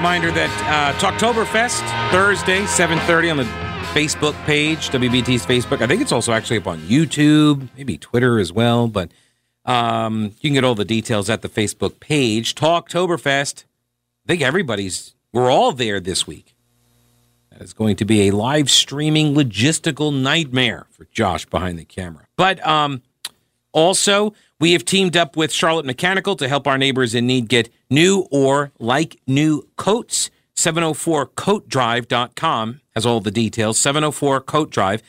reminder that uh, Talktoberfest Thursday, 7:30 on the Facebook page, WBT's Facebook. I think it's also actually up on YouTube, maybe Twitter as well. But um, you can get all the details at the Facebook page. Talktoberfest. I think everybody's. We're all there this week. That is going to be a live streaming logistical nightmare for Josh behind the camera. But um, also, we have teamed up with Charlotte Mechanical to help our neighbors in need get new or like new coats. 704coatdrive.com has all the details. 704 Coat Drive.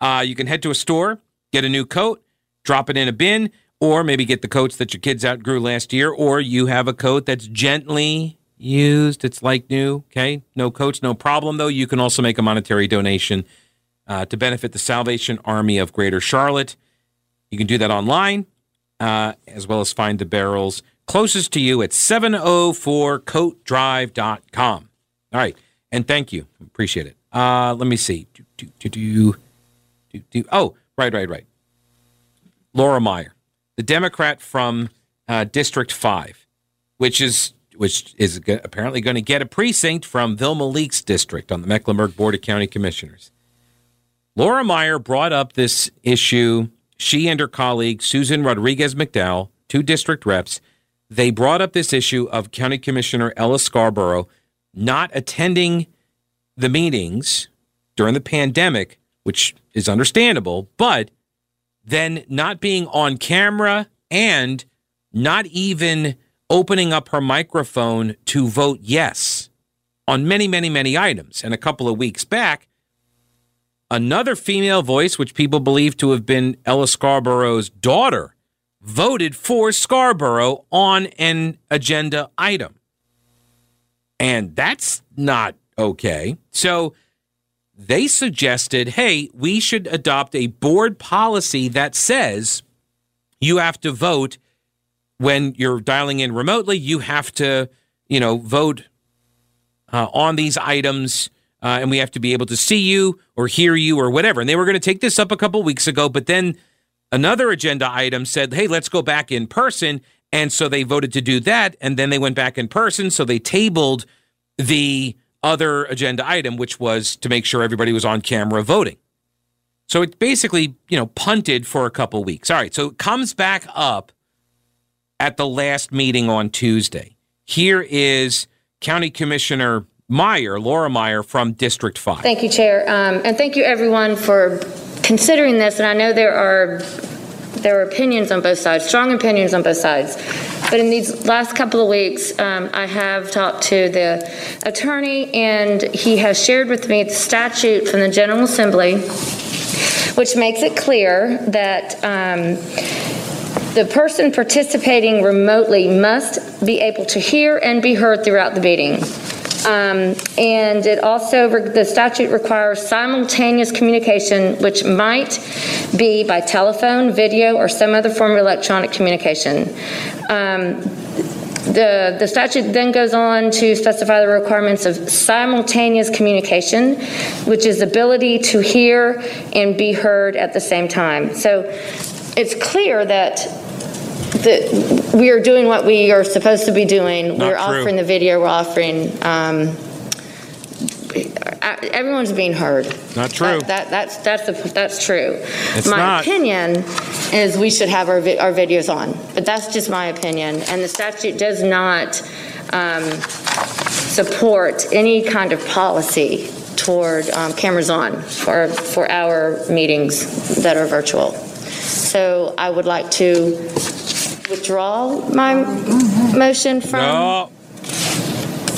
Uh, you can head to a store, get a new coat, drop it in a bin, or maybe get the coats that your kids outgrew last year, or you have a coat that's gently used. It's like new. Okay. No coats, no problem, though. You can also make a monetary donation uh, to benefit the Salvation Army of Greater Charlotte. You can do that online, uh, as well as find the barrels closest to you at 704coatdrive.com. All right. And thank you. Appreciate it. Uh, let me see. Do, do, do, do, do. Oh, right, right, right. Laura Meyer, the Democrat from uh, District 5, which is which is apparently going to get a precinct from Vilma Leake's district on the Mecklenburg Board of County Commissioners. Laura Meyer brought up this issue. She and her colleague, Susan Rodriguez McDowell, two district reps, they brought up this issue of County Commissioner Ella Scarborough not attending the meetings during the pandemic, which is understandable, but then not being on camera and not even opening up her microphone to vote yes on many, many, many items. And a couple of weeks back, another female voice, which people believe to have been Ella Scarborough's daughter, voted for Scarborough on an agenda item. And that's not okay. So they suggested hey, we should adopt a board policy that says you have to vote when you're dialing in remotely, you have to, you know, vote uh, on these items. Uh, and we have to be able to see you or hear you or whatever. And they were going to take this up a couple weeks ago, but then another agenda item said, hey, let's go back in person. And so they voted to do that. And then they went back in person. So they tabled the other agenda item, which was to make sure everybody was on camera voting. So it basically, you know, punted for a couple weeks. All right. So it comes back up at the last meeting on Tuesday. Here is County Commissioner Meyer, Laura Meyer from District 5. Thank you, Chair. Um, And thank you, everyone, for considering this. And I know there are, there are opinions on both sides, strong opinions on both sides. But in these last couple of weeks, um, I have talked to the attorney, and he has shared with me the statute from the General Assembly, which makes it clear that um, the person participating remotely must be able to hear and be heard throughout the meeting. Um, And it also, the statute requires simultaneous communication, which might be by telephone, video, or some other form of electronic communication. Um, The, the statute then goes on to specify the requirements of simultaneous communication, which is ability to hear and be heard at the same time. So it's clear that that we are doing what we are supposed to be doing. Not We're true. offering the video, we're offering, um, everyone's being heard. Not true. That, that- that's, that's, the- that's true. It's My not. opinion is we should have our, vi- our videos on, but that's just my opinion. And the statute does not, um, support any kind of policy toward, um, cameras on for, for our meetings that are virtual. So I would like to withdraw my motion from No,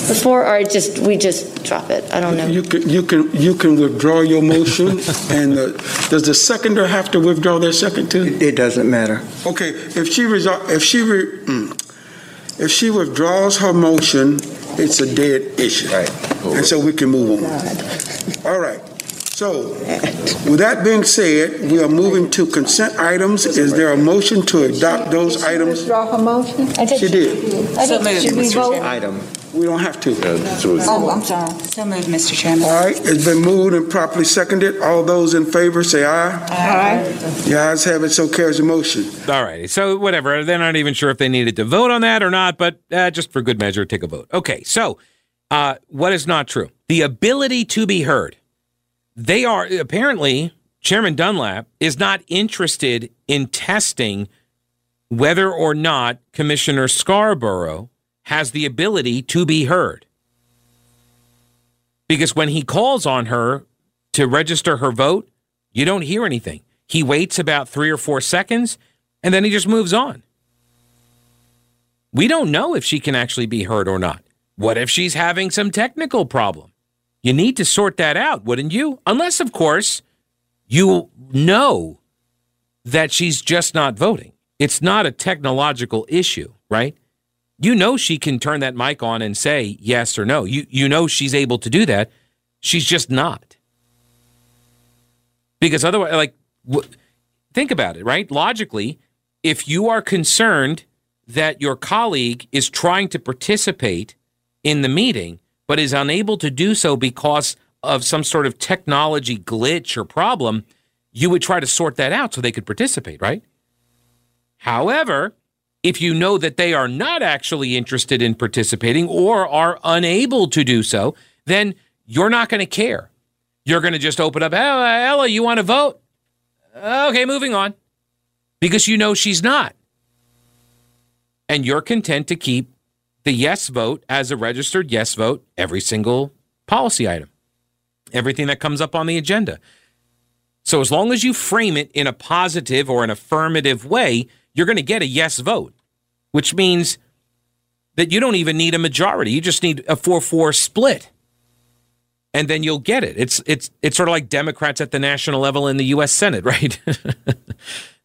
before, or just, we just drop it? I don't know. You can, you can, you can withdraw your motion, and uh, does the seconder have to withdraw their second too? It doesn't matter. Okay, if she resol, if she, re- mm, if she withdraws her motion, it's a dead issue. Right. And so we can move on. All right, so, with that being said, we are moving to consent items. Is there a motion to adopt those items? Withdraw her motion? She did. I did. Should we vote? Item. We don't have to. Oh, I'm sorry. So moved, Mr. Chairman. All right, it's been moved and properly seconded. All those in favor, say aye. Aye. The ayes have it, so carries the motion. all right. So whatever. They're not even sure if they needed to vote on that or not, but uh, just for good measure, take a vote. Okay. So Uh, what is not true? The ability to be heard. They are apparently, Chairman Dunlap is not interested in testing whether or not Commissioner Scarborough has the ability to be heard. Because when he calls on her to register her vote, you don't hear anything. He waits about three or four seconds and then he just moves on. We don't know if she can actually be heard or not. What if she's having some technical problem? You need to sort that out, wouldn't you? Unless, of course, you know that she's just not voting. It's not a technological issue, right? You know she can turn that mic on and say yes or no. You you know she's able to do that. She's just not. Because otherwise like wh- think about it, right? Logically, if you are concerned that your colleague is trying to participate in the meeting but is unable to do so because of some sort of technology glitch or problem, you would try to sort that out so they could participate, right? However, if you know that they are not actually interested in participating or are unable to do so, then you're not going to care. You're going to just open up, Ella, Ella, you want to vote? Okay, moving on. Because you know she's not. And you're content to keep the yes vote as a registered yes vote every single policy item, everything that comes up on the agenda. So as long as you frame it in a positive or an affirmative way, you're going to get a yes vote, which means that you don't even need a majority. You just need a 4-4 split. And then you'll get it. It's it's it's sort of like Democrats at the national level in the U.S. Senate, right?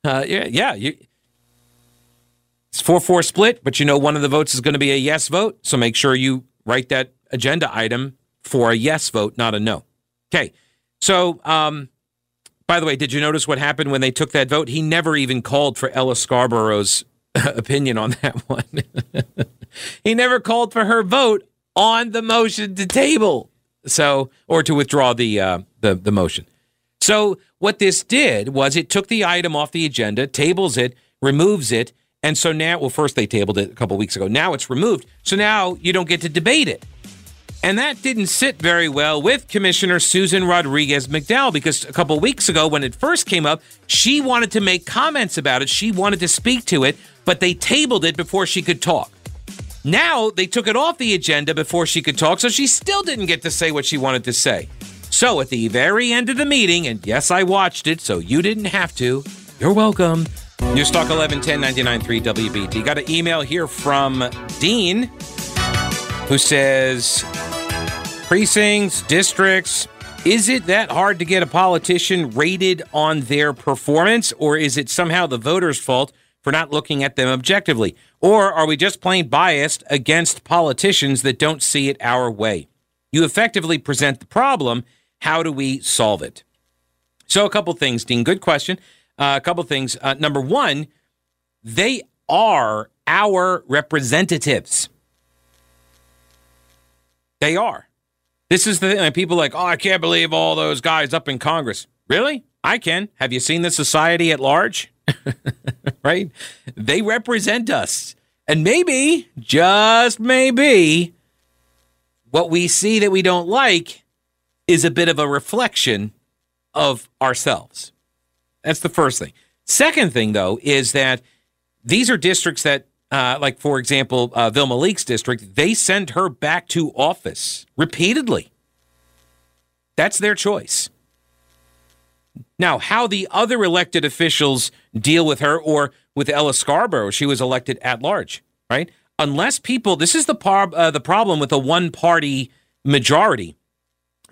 uh, yeah, yeah. You, it's 4-4 split, but you know one of the votes is going to be a yes vote. So make sure you write that agenda item for a yes vote, not a no. Okay. So um, by the way, did you notice what happened when they took that vote? He never even called for Ella Scarborough's opinion on that one. he never called for her vote on the motion to table, so or to withdraw the uh, the the motion. So what this did was it took the item off the agenda, tables it, removes it, and so now, well, first they tabled it a couple weeks ago. Now it's removed, so now you don't get to debate it. And that didn't sit very well with Commissioner Susan Rodriguez McDowell because a couple weeks ago, when it first came up, she wanted to make comments about it. She wanted to speak to it, but they tabled it before she could talk. Now they took it off the agenda before she could talk, so she still didn't get to say what she wanted to say. So at the very end of the meeting, and yes, I watched it, so you didn't have to. You're welcome. News Talk 1110 99.3 WBT. Got an email here from Dean who says, precincts, districts. Is it that hard to get a politician rated on their performance, or is it somehow the voters' fault for not looking at them objectively? Or are we just plain biased against politicians that don't see it our way? You effectively present the problem. How do we solve it? So, a couple things, Dean. Good question. Uh, a couple things. Uh, number one, they are our representatives. They are. This is the thing. People like, oh, I can't believe all those guys up in Congress. Really? I can. Have you seen the society at large? right? They represent us. And maybe, just maybe, what we see that we don't like is a bit of a reflection of ourselves. That's the first thing. Second thing, though, is that these are districts that uh, like for example, uh, Vilma Leake's district, they send her back to office repeatedly. That's their choice. Now, how the other elected officials deal with her or with Ella Scarborough, she was elected at large, right? Unless people, this is the par, uh, the problem with a one party majority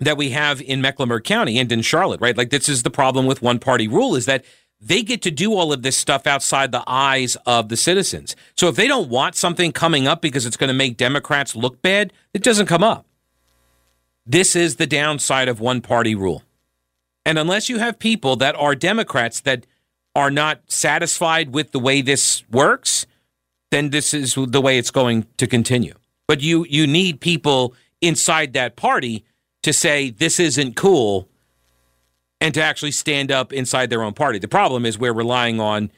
that we have in Mecklenburg County and in Charlotte, right? Like this is the problem with one party rule is that they get to do all of this stuff outside the eyes of the citizens. So if they don't want something coming up because it's going to make Democrats look bad, it doesn't come up. This is the downside of one party rule. And unless you have people that are Democrats that are not satisfied with the way this works, then this is the way it's going to continue. But you you need people inside that party to say this isn't cool and to actually stand up inside their own party. The problem is we're relying on,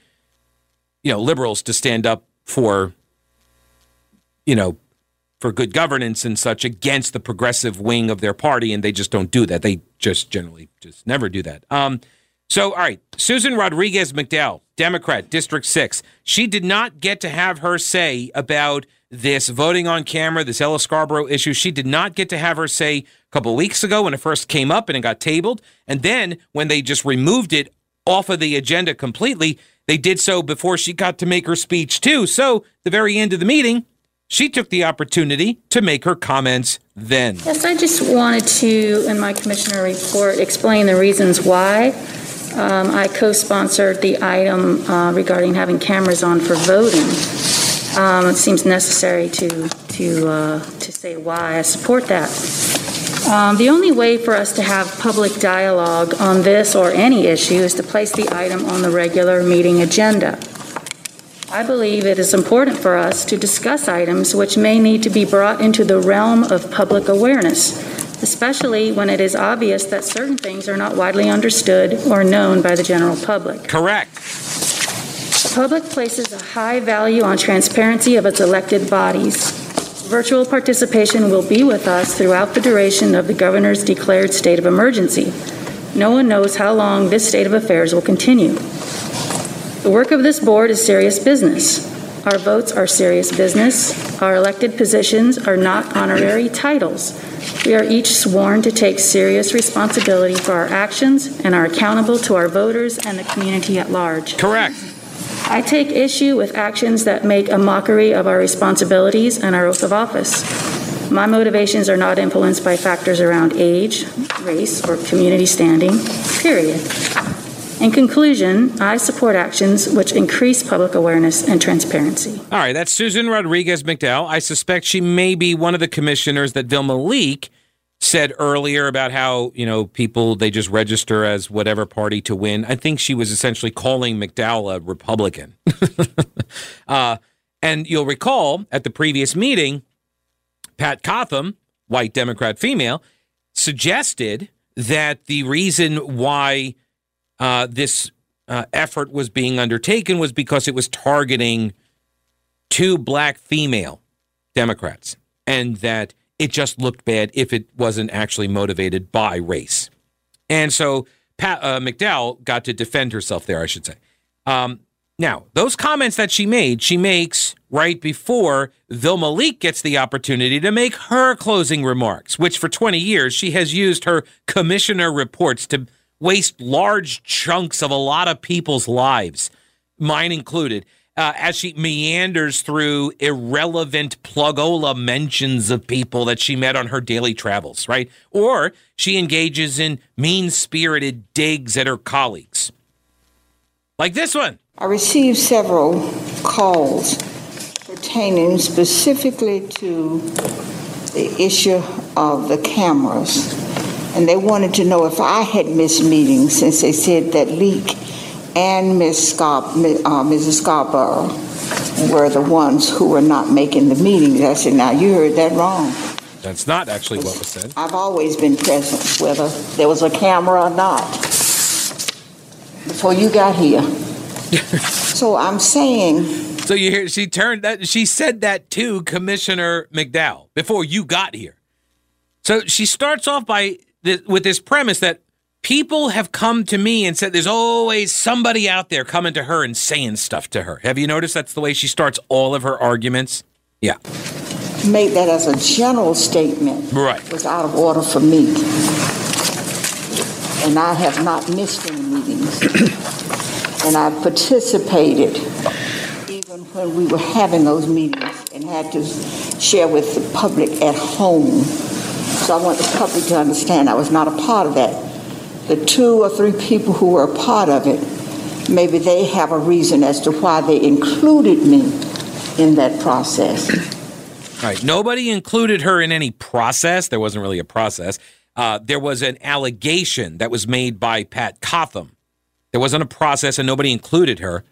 you know, liberals to stand up for, you know, for good governance and such against the progressive wing of their party, and they just don't do that. They just generally just never do that. Um, so, all right, Susan Rodriguez McDowell, Democrat, District 6. She did not get to have her say about this voting on camera, this Ella Scarborough issue. She did not get to have her say a couple weeks ago when it first came up and it got tabled. And then when they just removed it off of the agenda completely, they did so before she got to make her speech, too. So, the very end of the meeting, she took the opportunity to make her comments then. Yes, I just wanted to, in my commissioner report, explain the reasons why um, I co-sponsored the item uh, regarding having cameras on for voting. Um, It seems necessary to, to, uh, to say why I support that. Um, The only way for us to have public dialogue on this or any issue is to place the item on the regular meeting agenda. I believe it is important for us to discuss items which may need to be brought into the realm of public awareness, especially when it is obvious that certain things are not widely understood or known by the general public. Correct. The public places a high value on transparency of its elected bodies. Virtual participation will be with us throughout the duration of the governor's declared state of emergency. No one knows how long this state of affairs will continue. The work of this board is serious business. Our votes are serious business. Our elected positions are not honorary titles. We are each sworn to take serious responsibility for our actions and are accountable to our voters and the community at large. Correct. I take issue with actions that make a mockery of our responsibilities and our oath of office. My motivations are not influenced by factors around age, race, or community standing, period. In conclusion, I support actions which increase public awareness and transparency. All right, that's Susan Rodriguez McDowell. I suspect she may be one of the commissioners that Vilma Leake said earlier about how, you know, people, they just register as whatever party to win. I think she was essentially calling McDowell a Republican. uh, and you'll recall at the previous meeting, Pat Cotham, white Democrat female, suggested that the reason why uh, this uh, effort was being undertaken was because it was targeting two black female Democrats and that it just looked bad if it wasn't actually motivated by race. And so Pat uh, McDowell got to defend herself there, I should say. Um, now, those comments that she made, she makes right before Vilma Leake gets the opportunity to make her closing remarks, which for 20 years she has used her commissioner reports to waste large chunks of a lot of people's lives, mine included, uh, as she meanders through irrelevant plugola mentions of people that she met on her daily travels, right? Or she engages in mean spirited digs at her colleagues. Like this one. I received several calls pertaining specifically to the issue of the cameras. And they wanted to know if I had missed meetings since they said that Leake and Ms. Scar- uh, Mrs. Scarborough were the ones who were not making the meetings. I said, now you heard that wrong. That's not actually what was said. I've always been present, whether there was a camera or not, before you got here. so I'm saying So you hear she turned that she said that to Commissioner McDowell before you got here. So she starts off by th- with this premise that people have come to me and said there's always somebody out there coming to her and saying stuff to her. Have you noticed that's the way she starts all of her arguments? Yeah. Made that as a general statement Right. was out of order for me. And I have not missed any meetings. and I participated even when we were having those meetings and had to share with the public at home. So I want the public to understand I was not a part of that. The two or three people who were a part of it, maybe they have a reason as to why they included me in that process. All right. Nobody included her in any process. There wasn't really a process. Uh, there was an allegation that was made by Pat Cotham. There wasn't a process, and nobody included her.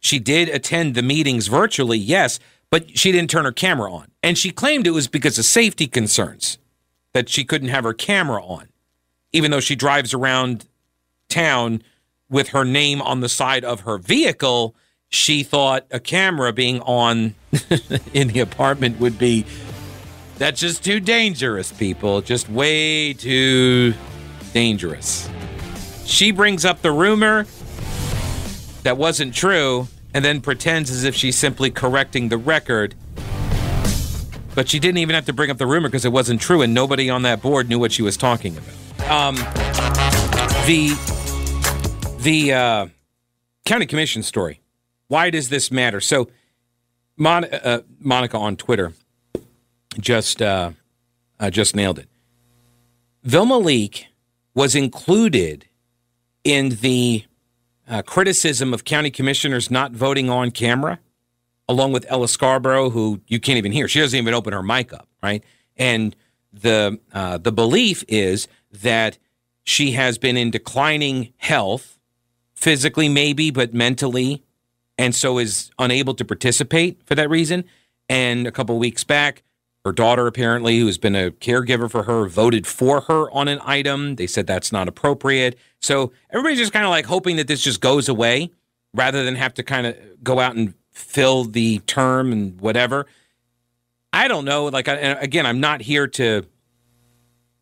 She did attend the meetings virtually, yes, but she didn't turn her camera on. And she claimed it was because of safety concerns that she couldn't have her camera on, even though she drives around town with her name on the side of her vehicle. She thought a camera being on in the apartment would be That's just too dangerous, people. Just way too dangerous. She brings up the rumor that wasn't true and then pretends as if she's simply correcting the record. But she didn't even have to bring up the rumor because it wasn't true, and nobody on that board knew what she was talking about. Um, the the uh, county commission story. Why does this matter? So, Mon- uh, Monica on Twitter just uh, uh, just nailed it. Vilma Leake was included in the uh, criticism of county commissioners not voting on camera, along with Ella Scarborough, who you can't even hear. She doesn't even open her mic up, right? And the uh, the belief is that she has been in declining health, physically maybe, but mentally, and so is unable to participate for that reason. And a couple weeks back, her daughter, apparently, who's been a caregiver for her, voted for her on an item. They said that's not appropriate. So everybody's just kind of like hoping that this just goes away rather than have to kind of go out and fill the term and whatever. I don't know. Like, again, I'm not here to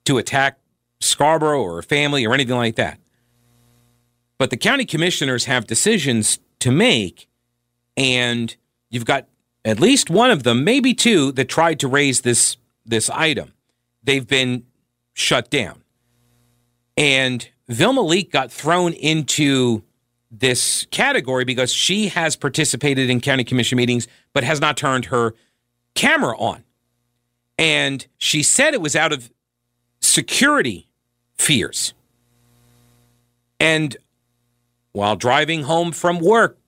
to attack Scarborough or family or anything like that. But the county commissioners have decisions to make, and you've got at least one of them, maybe two, that tried to raise this this item. They've been shut down. And Vilma Leake got thrown into this category because she has participated in county commission meetings but has not turned her camera on. And she said it was out of security fears. And while driving home from work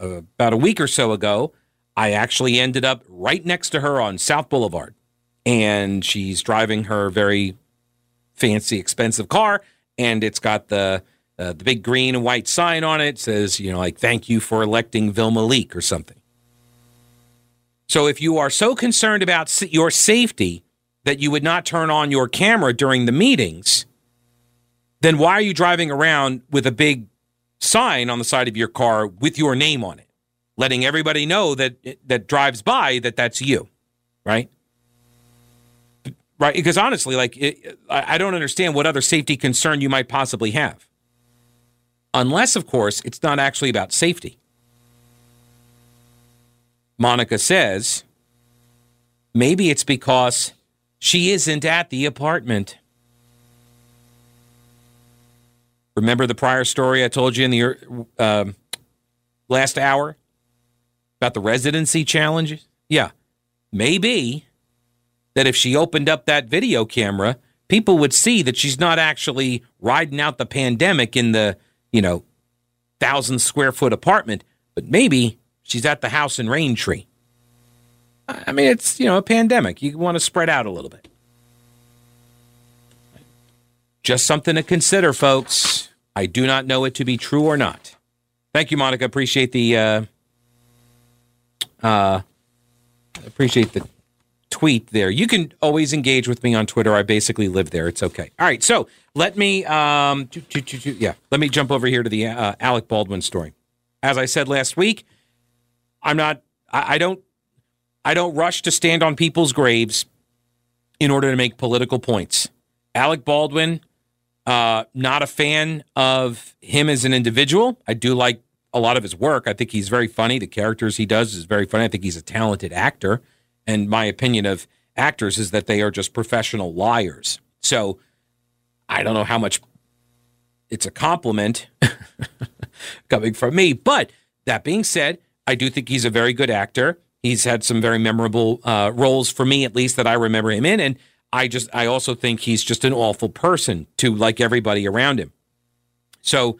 uh, about a week or so ago, I actually ended up right next to her on South Boulevard. And she's driving her very fancy, expensive car, and it's got the uh, the big green and white sign on it. Says, you know, like "Thank you for electing Vilma Leake" or something. So if you are so concerned about your safety that you would not turn on your camera during the meetings, then why are you driving around with a big sign on the side of your car with your name on it? letting everybody know that that drives by that that's you, right? Right? Because honestly, like it, I don't understand what other safety concern you might possibly have, unless, of course, it's not actually about safety. Monica says maybe it's because she isn't at the apartment. Remember the prior story I told you in the uh, last hour about the residency challenges? Yeah, maybe that if she opened up that video camera, people would see that she's not actually riding out the pandemic in the, you know, thousand square foot apartment, but maybe she's at the house in Raintree. I mean, it's, you know, a pandemic. You want to spread out a little bit. Just something to consider, folks. I do not know it to be true or not. Thank you, Monica. Appreciate the uh, uh, appreciate the tweet there. You can always engage with me on Twitter. I basically live there. It's okay. All right. So let me, um, yeah, let me jump over here to the uh, Alec Baldwin story. As I said last week, I'm not, I, I don't, I don't rush to stand on people's graves in order to make political points. Alec Baldwin, uh, not a fan of him as an individual. I do like a lot of his work. I think he's very funny. The characters he does is very funny. I think he's a talented actor. And my opinion of actors is that they are just professional liars. So I don't know how much it's a compliment coming from me. But that being said, I do think he's a very good actor. He's had some very memorable uh, roles for me, at least that I remember him in. And I just, I also think he's just an awful person to like everybody around him. So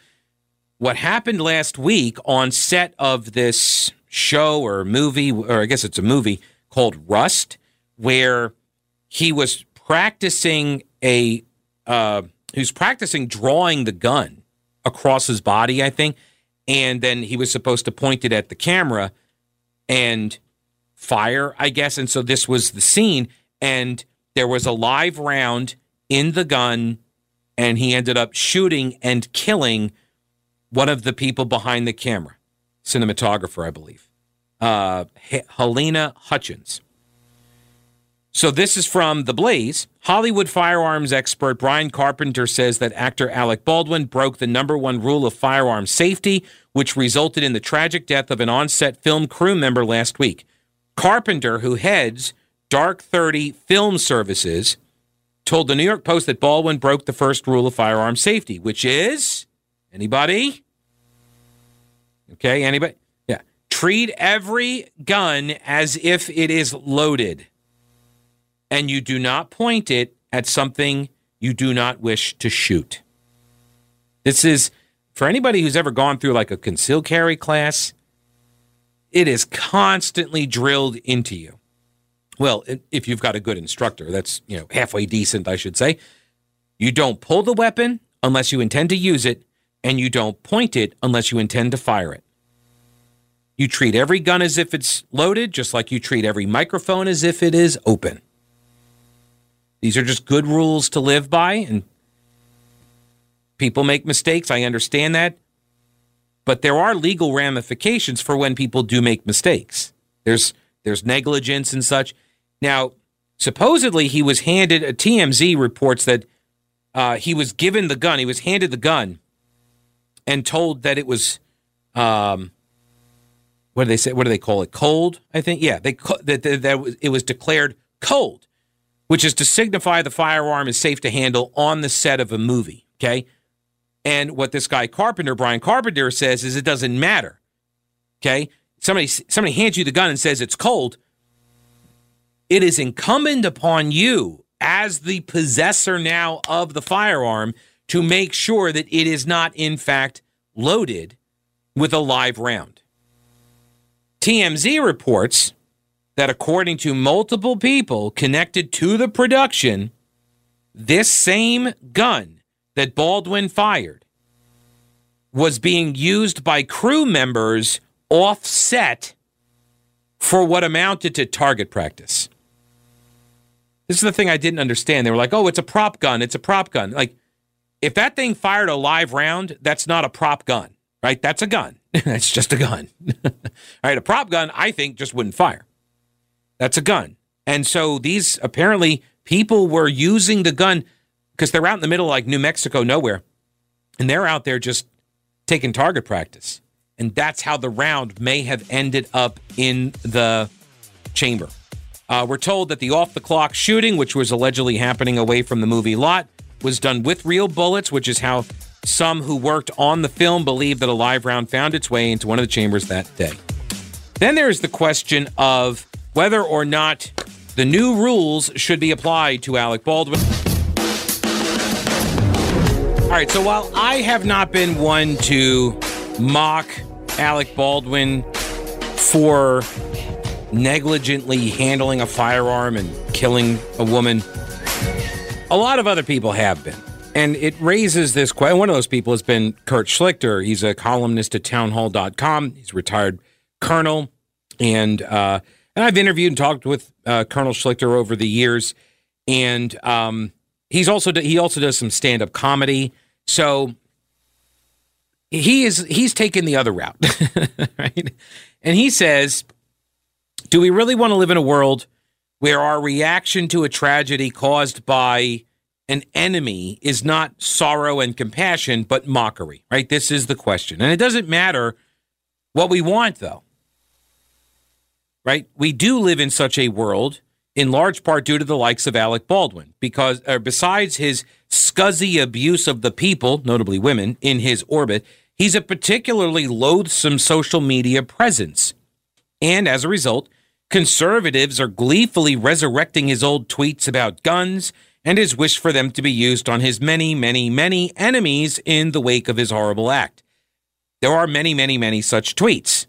what happened last week on set of this show or movie, or I guess it's a movie called Rust, where he was practicing a, uh, was practicing drawing the gun across his body, I think, and then he was supposed to point it at the camera and fire, I guess. And so this was the scene, and there was a live round in the gun, and he ended up shooting and killing one of the people behind the camera, cinematographer, I believe, uh, Halyna Hutchins. So this is from The Blaze. Hollywood firearms expert Brian Carpenter says that actor Alec Baldwin broke the number one rule of firearm safety, which resulted in the tragic death of an on-set film crew member last week. Carpenter, who heads Dark 30 Film Services, told the New York Post that Baldwin broke the first rule of firearm safety, which is anybody? Okay, anybody? Yeah. Treat every gun as if it is loaded and you do not point it at something you do not wish to shoot. This is for anybody who's ever gone through like a concealed carry class, it is constantly drilled into you. Well, if you've got a good instructor, that's, you know, halfway decent, I should say. You don't pull the weapon unless you intend to use it, and you don't point it unless you intend to fire it. You treat every gun as if it's loaded, just like you treat every microphone as if it is open. These are just good rules to live by, and people make mistakes. I understand that. But there are legal ramifications for when people do make mistakes. There's there's negligence and such. Now, supposedly he was handed a TMZ reports that uh, he was given the gun. He was handed the gun and told that it was um, what do they say? What do they call it? Cold, I think. Yeah, they that, that, that it was declared cold which is to signify the firearm is safe to handle on the set of a movie. Okay. And what this guy Carpenter, Brian Carpenter, says is it doesn't matter. Okay. Somebody somebody hands you the gun and says it's cold. It is incumbent upon you as the possessor now of the firearm to make sure that it is not in fact loaded with a live round. TMZ reports that according to multiple people connected to the production, this same gun that Baldwin fired was being used by crew members offset for what amounted to target practice. This is the thing I didn't understand. They were like, oh, it's a prop gun. It's a prop gun. Like, if that thing fired a live round, that's not a prop gun, right? That's a gun. that's just a gun. All right, a prop gun, I think, just wouldn't fire. That's a gun. And so these apparently people were using the gun because they're out in the middle, like New Mexico, nowhere. And they're out there just taking target practice. And that's how the round may have ended up in the chamber. Uh, we're told that the off the clock shooting, which was allegedly happening away from the movie lot, was done with real bullets, which is how some who worked on the film believe that a live round found its way into one of the chambers that day. Then there's the question of whether or not the new rules should be applied to Alec Baldwin. All right, so while I have not been one to mock Alec Baldwin for negligently handling a firearm and killing a woman, a lot of other people have been. And it raises this question. One of those people has been Kurt Schlichter. He's a columnist at townhall.com. He's a retired colonel. And uh, and I've interviewed and talked with uh, Colonel Schlichter over the years, and um, he's also he also does some stand up comedy. So he is he's taken the other route, right? And he says, "Do we really want to live in a world where our reaction to a tragedy caused by an enemy is not sorrow and compassion, but mockery?" Right? This is the question, and it doesn't matter what we want, though right? We do live in such a world in large part due to the likes of Alec Baldwin, because uh, besides his scuzzy abuse of the people, notably women, in his orbit, he's a particularly loathsome social media presence. And as a result, conservatives are gleefully resurrecting his old tweets about guns and his wish for them to be used on his many, many, many enemies in the wake of his horrible act. There are many, many, many such tweets.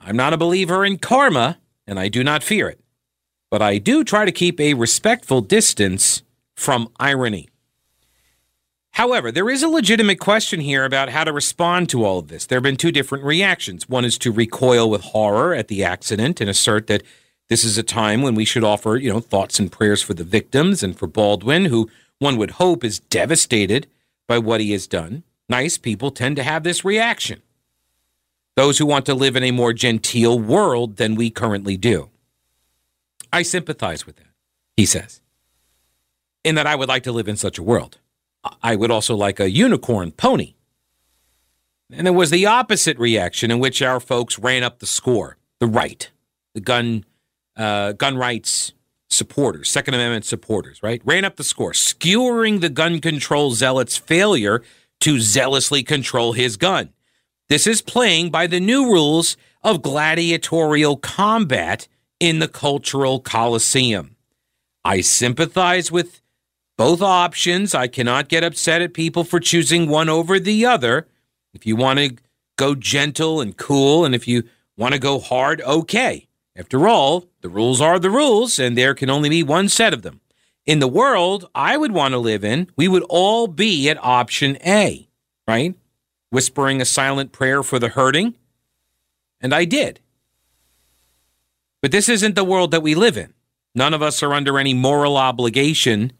I'm not a believer in karma, and I do not fear it. But I do try to keep a respectful distance from irony. However, there is a legitimate question here about how to respond to all of this. There have been two different reactions. One is to recoil with horror at the accident and assert that this is a time when we should offer, you know, thoughts and prayers for the victims and for Baldwin, who one would hope is devastated by what he has done. Nice people tend to have this reaction those who want to live in a more genteel world than we currently do. I sympathize with that. he says, in that I would like to live in such a world. I would also like a unicorn pony. And there was the opposite reaction in which our folks ran up the score, the right, the gun, uh, gun rights supporters, Second Amendment supporters, right? Ran up the score, skewering the gun control zealot's failure to zealously control his gun. This is playing by the new rules of gladiatorial combat in the cultural coliseum. I sympathize with both options. I cannot get upset at people for choosing one over the other. If you want to go gentle and cool, and if you want to go hard, okay. After all, the rules are the rules, and there can only be one set of them. In the world I would want to live in, we would all be at option A, right? Whispering a silent prayer for the hurting. And I did. But this isn't the world that we live in. None of us are under any moral obligation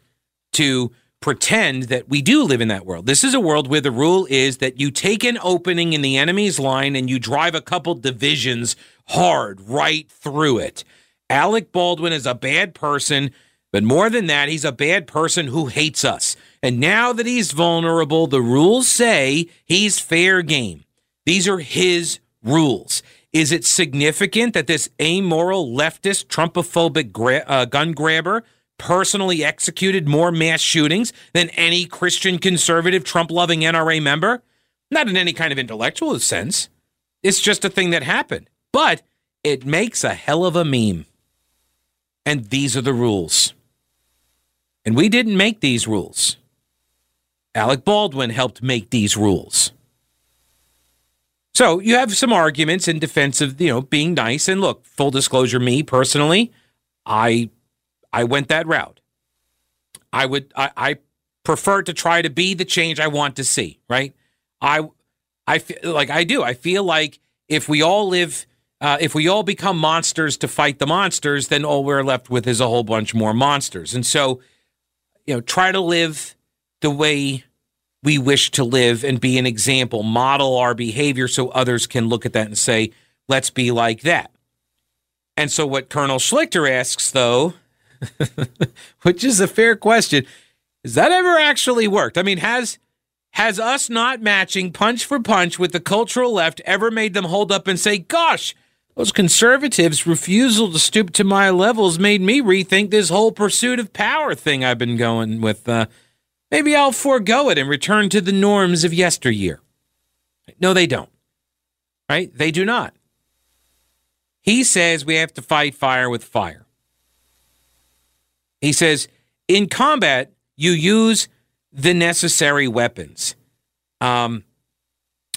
to pretend that we do live in that world. This is a world where the rule is that you take an opening in the enemy's line and you drive a couple divisions hard right through it. Alec Baldwin is a bad person, but more than that, he's a bad person who hates us. And now that he's vulnerable, the rules say he's fair game. These are his rules. Is it significant that this amoral leftist Trumpophobic gra- uh, gun grabber personally executed more mass shootings than any Christian conservative Trump loving NRA member? Not in any kind of intellectual sense. It's just a thing that happened. But it makes a hell of a meme. And these are the rules. And we didn't make these rules. Alec Baldwin helped make these rules. So you have some arguments in defense of, you know, being nice. And look, full disclosure, me personally, I I went that route. I would I, I prefer to try to be the change I want to see, right? I I feel like I do. I feel like if we all live uh, if we all become monsters to fight the monsters, then all we're left with is a whole bunch more monsters. And so, you know, try to live the way we wish to live and be an example, model our behavior so others can look at that and say, let's be like that. And so, what Colonel Schlichter asks, though, which is a fair question, has that ever actually worked? I mean, has has us not matching punch for punch with the cultural left ever made them hold up and say, gosh, those conservatives' refusal to stoop to my levels made me rethink this whole pursuit of power thing I've been going with. Uh, maybe I'll forego it and return to the norms of yesteryear. No, they don't. Right? They do not. He says we have to fight fire with fire. He says in combat, you use the necessary weapons. Um,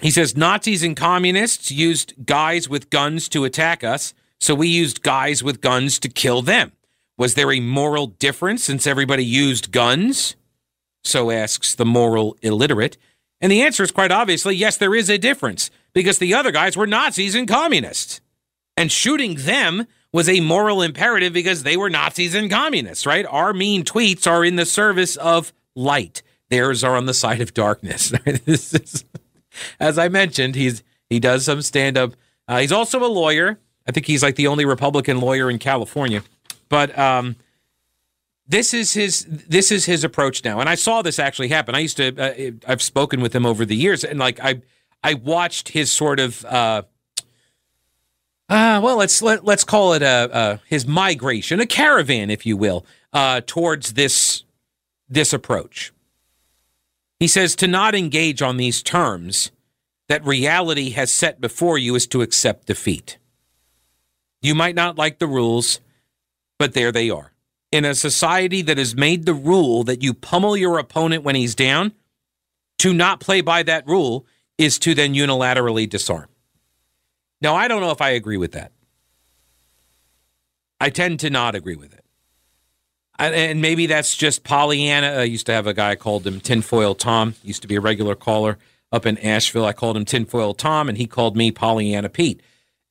he says Nazis and communists used guys with guns to attack us, so we used guys with guns to kill them. Was there a moral difference since everybody used guns? So asks the moral illiterate. And the answer is quite obviously yes, there is a difference because the other guys were Nazis and communists. And shooting them was a moral imperative because they were Nazis and communists, right? Our mean tweets are in the service of light. Theirs are on the side of darkness. this is as I mentioned, he's he does some stand up. Uh, he's also a lawyer. I think he's like the only Republican lawyer in California. But um, this is his this is his approach now. And I saw this actually happen. I used to uh, I've spoken with him over the years, and like I I watched his sort of. Uh, uh, well, let's let, let's call it a, a his migration, a caravan, if you will, uh, towards this this approach. He says to not engage on these terms that reality has set before you is to accept defeat. You might not like the rules, but there they are. In a society that has made the rule that you pummel your opponent when he's down, to not play by that rule is to then unilaterally disarm. Now, I don't know if I agree with that. I tend to not agree with it and maybe that's just Pollyanna. I used to have a guy I called him Tinfoil Tom. Used to be a regular caller up in Asheville. I called him Tinfoil Tom, and he called me Pollyanna Pete.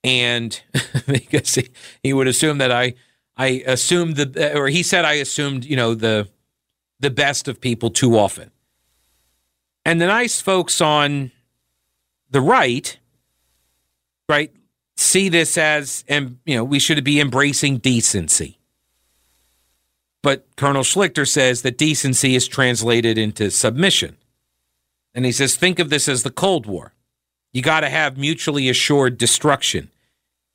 And because he, he would assume that I I assumed the or he said I assumed you know the the best of people too often. And the nice folks on the right, right, see this as and you know we should be embracing decency But Colonel Schlichter says that decency is translated into submission. And he says, think of this as the Cold War. You got to have mutually assured destruction.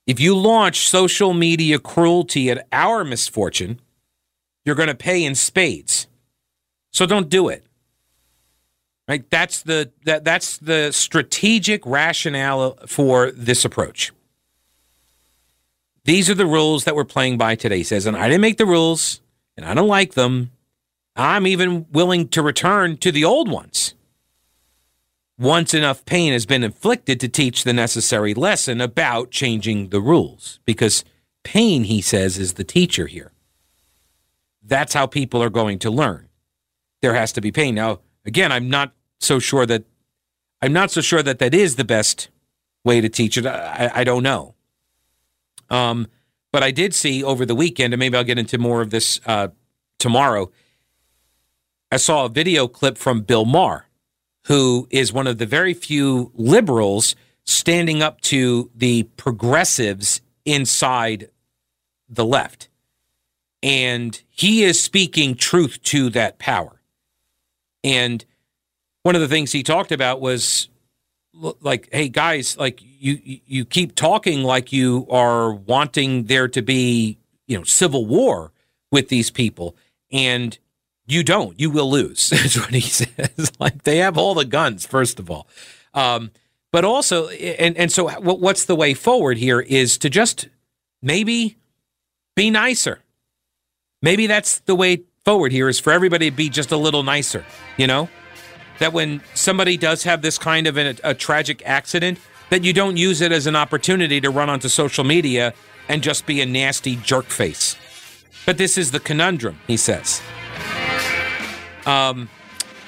If you launch social media cruelty at our misfortune, you're going to pay in spades. So don't do it. Right? That's the that that's the strategic rationale for this approach. These are the rules that we're playing by today. He says, and I didn't make the rules, and I don't like them. I'm even willing to return to the old ones. Once enough pain has been inflicted to teach the necessary lesson about changing the rules, because pain, he says, is the teacher here. That's how people are going to learn. There has to be pain. Now, again, I'm not so sure that I'm not so sure that that is the best way to teach it. I, I don't know. Um, but I did see over the weekend, and maybe I'll get into more of this uh, tomorrow. I saw a video clip from Bill Maher, who is one of the very few liberals standing up to the progressives inside the left. And he is speaking truth to that power. And one of the things he talked about was like hey guys like you you keep talking like you are wanting there to be you know civil war with these people and you don't. You will lose that's what he says. Like they have all the guns first of all. Um, but also and and so what's the way forward here is to just maybe be nicer. Maybe that's the way forward here is for everybody to be just a little nicer you know that when somebody does have this kind of a, tragic accident, that you don't use it as an opportunity to run onto social media and just be a nasty jerk face. But this is the conundrum, he says. Um,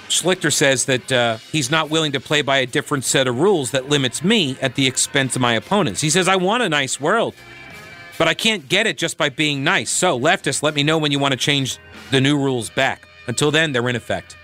Schlichter says that uh, he's not willing to play by a different set of rules that limits me at the expense of my opponents. He says, I want a nice world, but I can't get it just by being nice. So, leftists, let me know when you want to change the new rules back. Until then, they're in effect.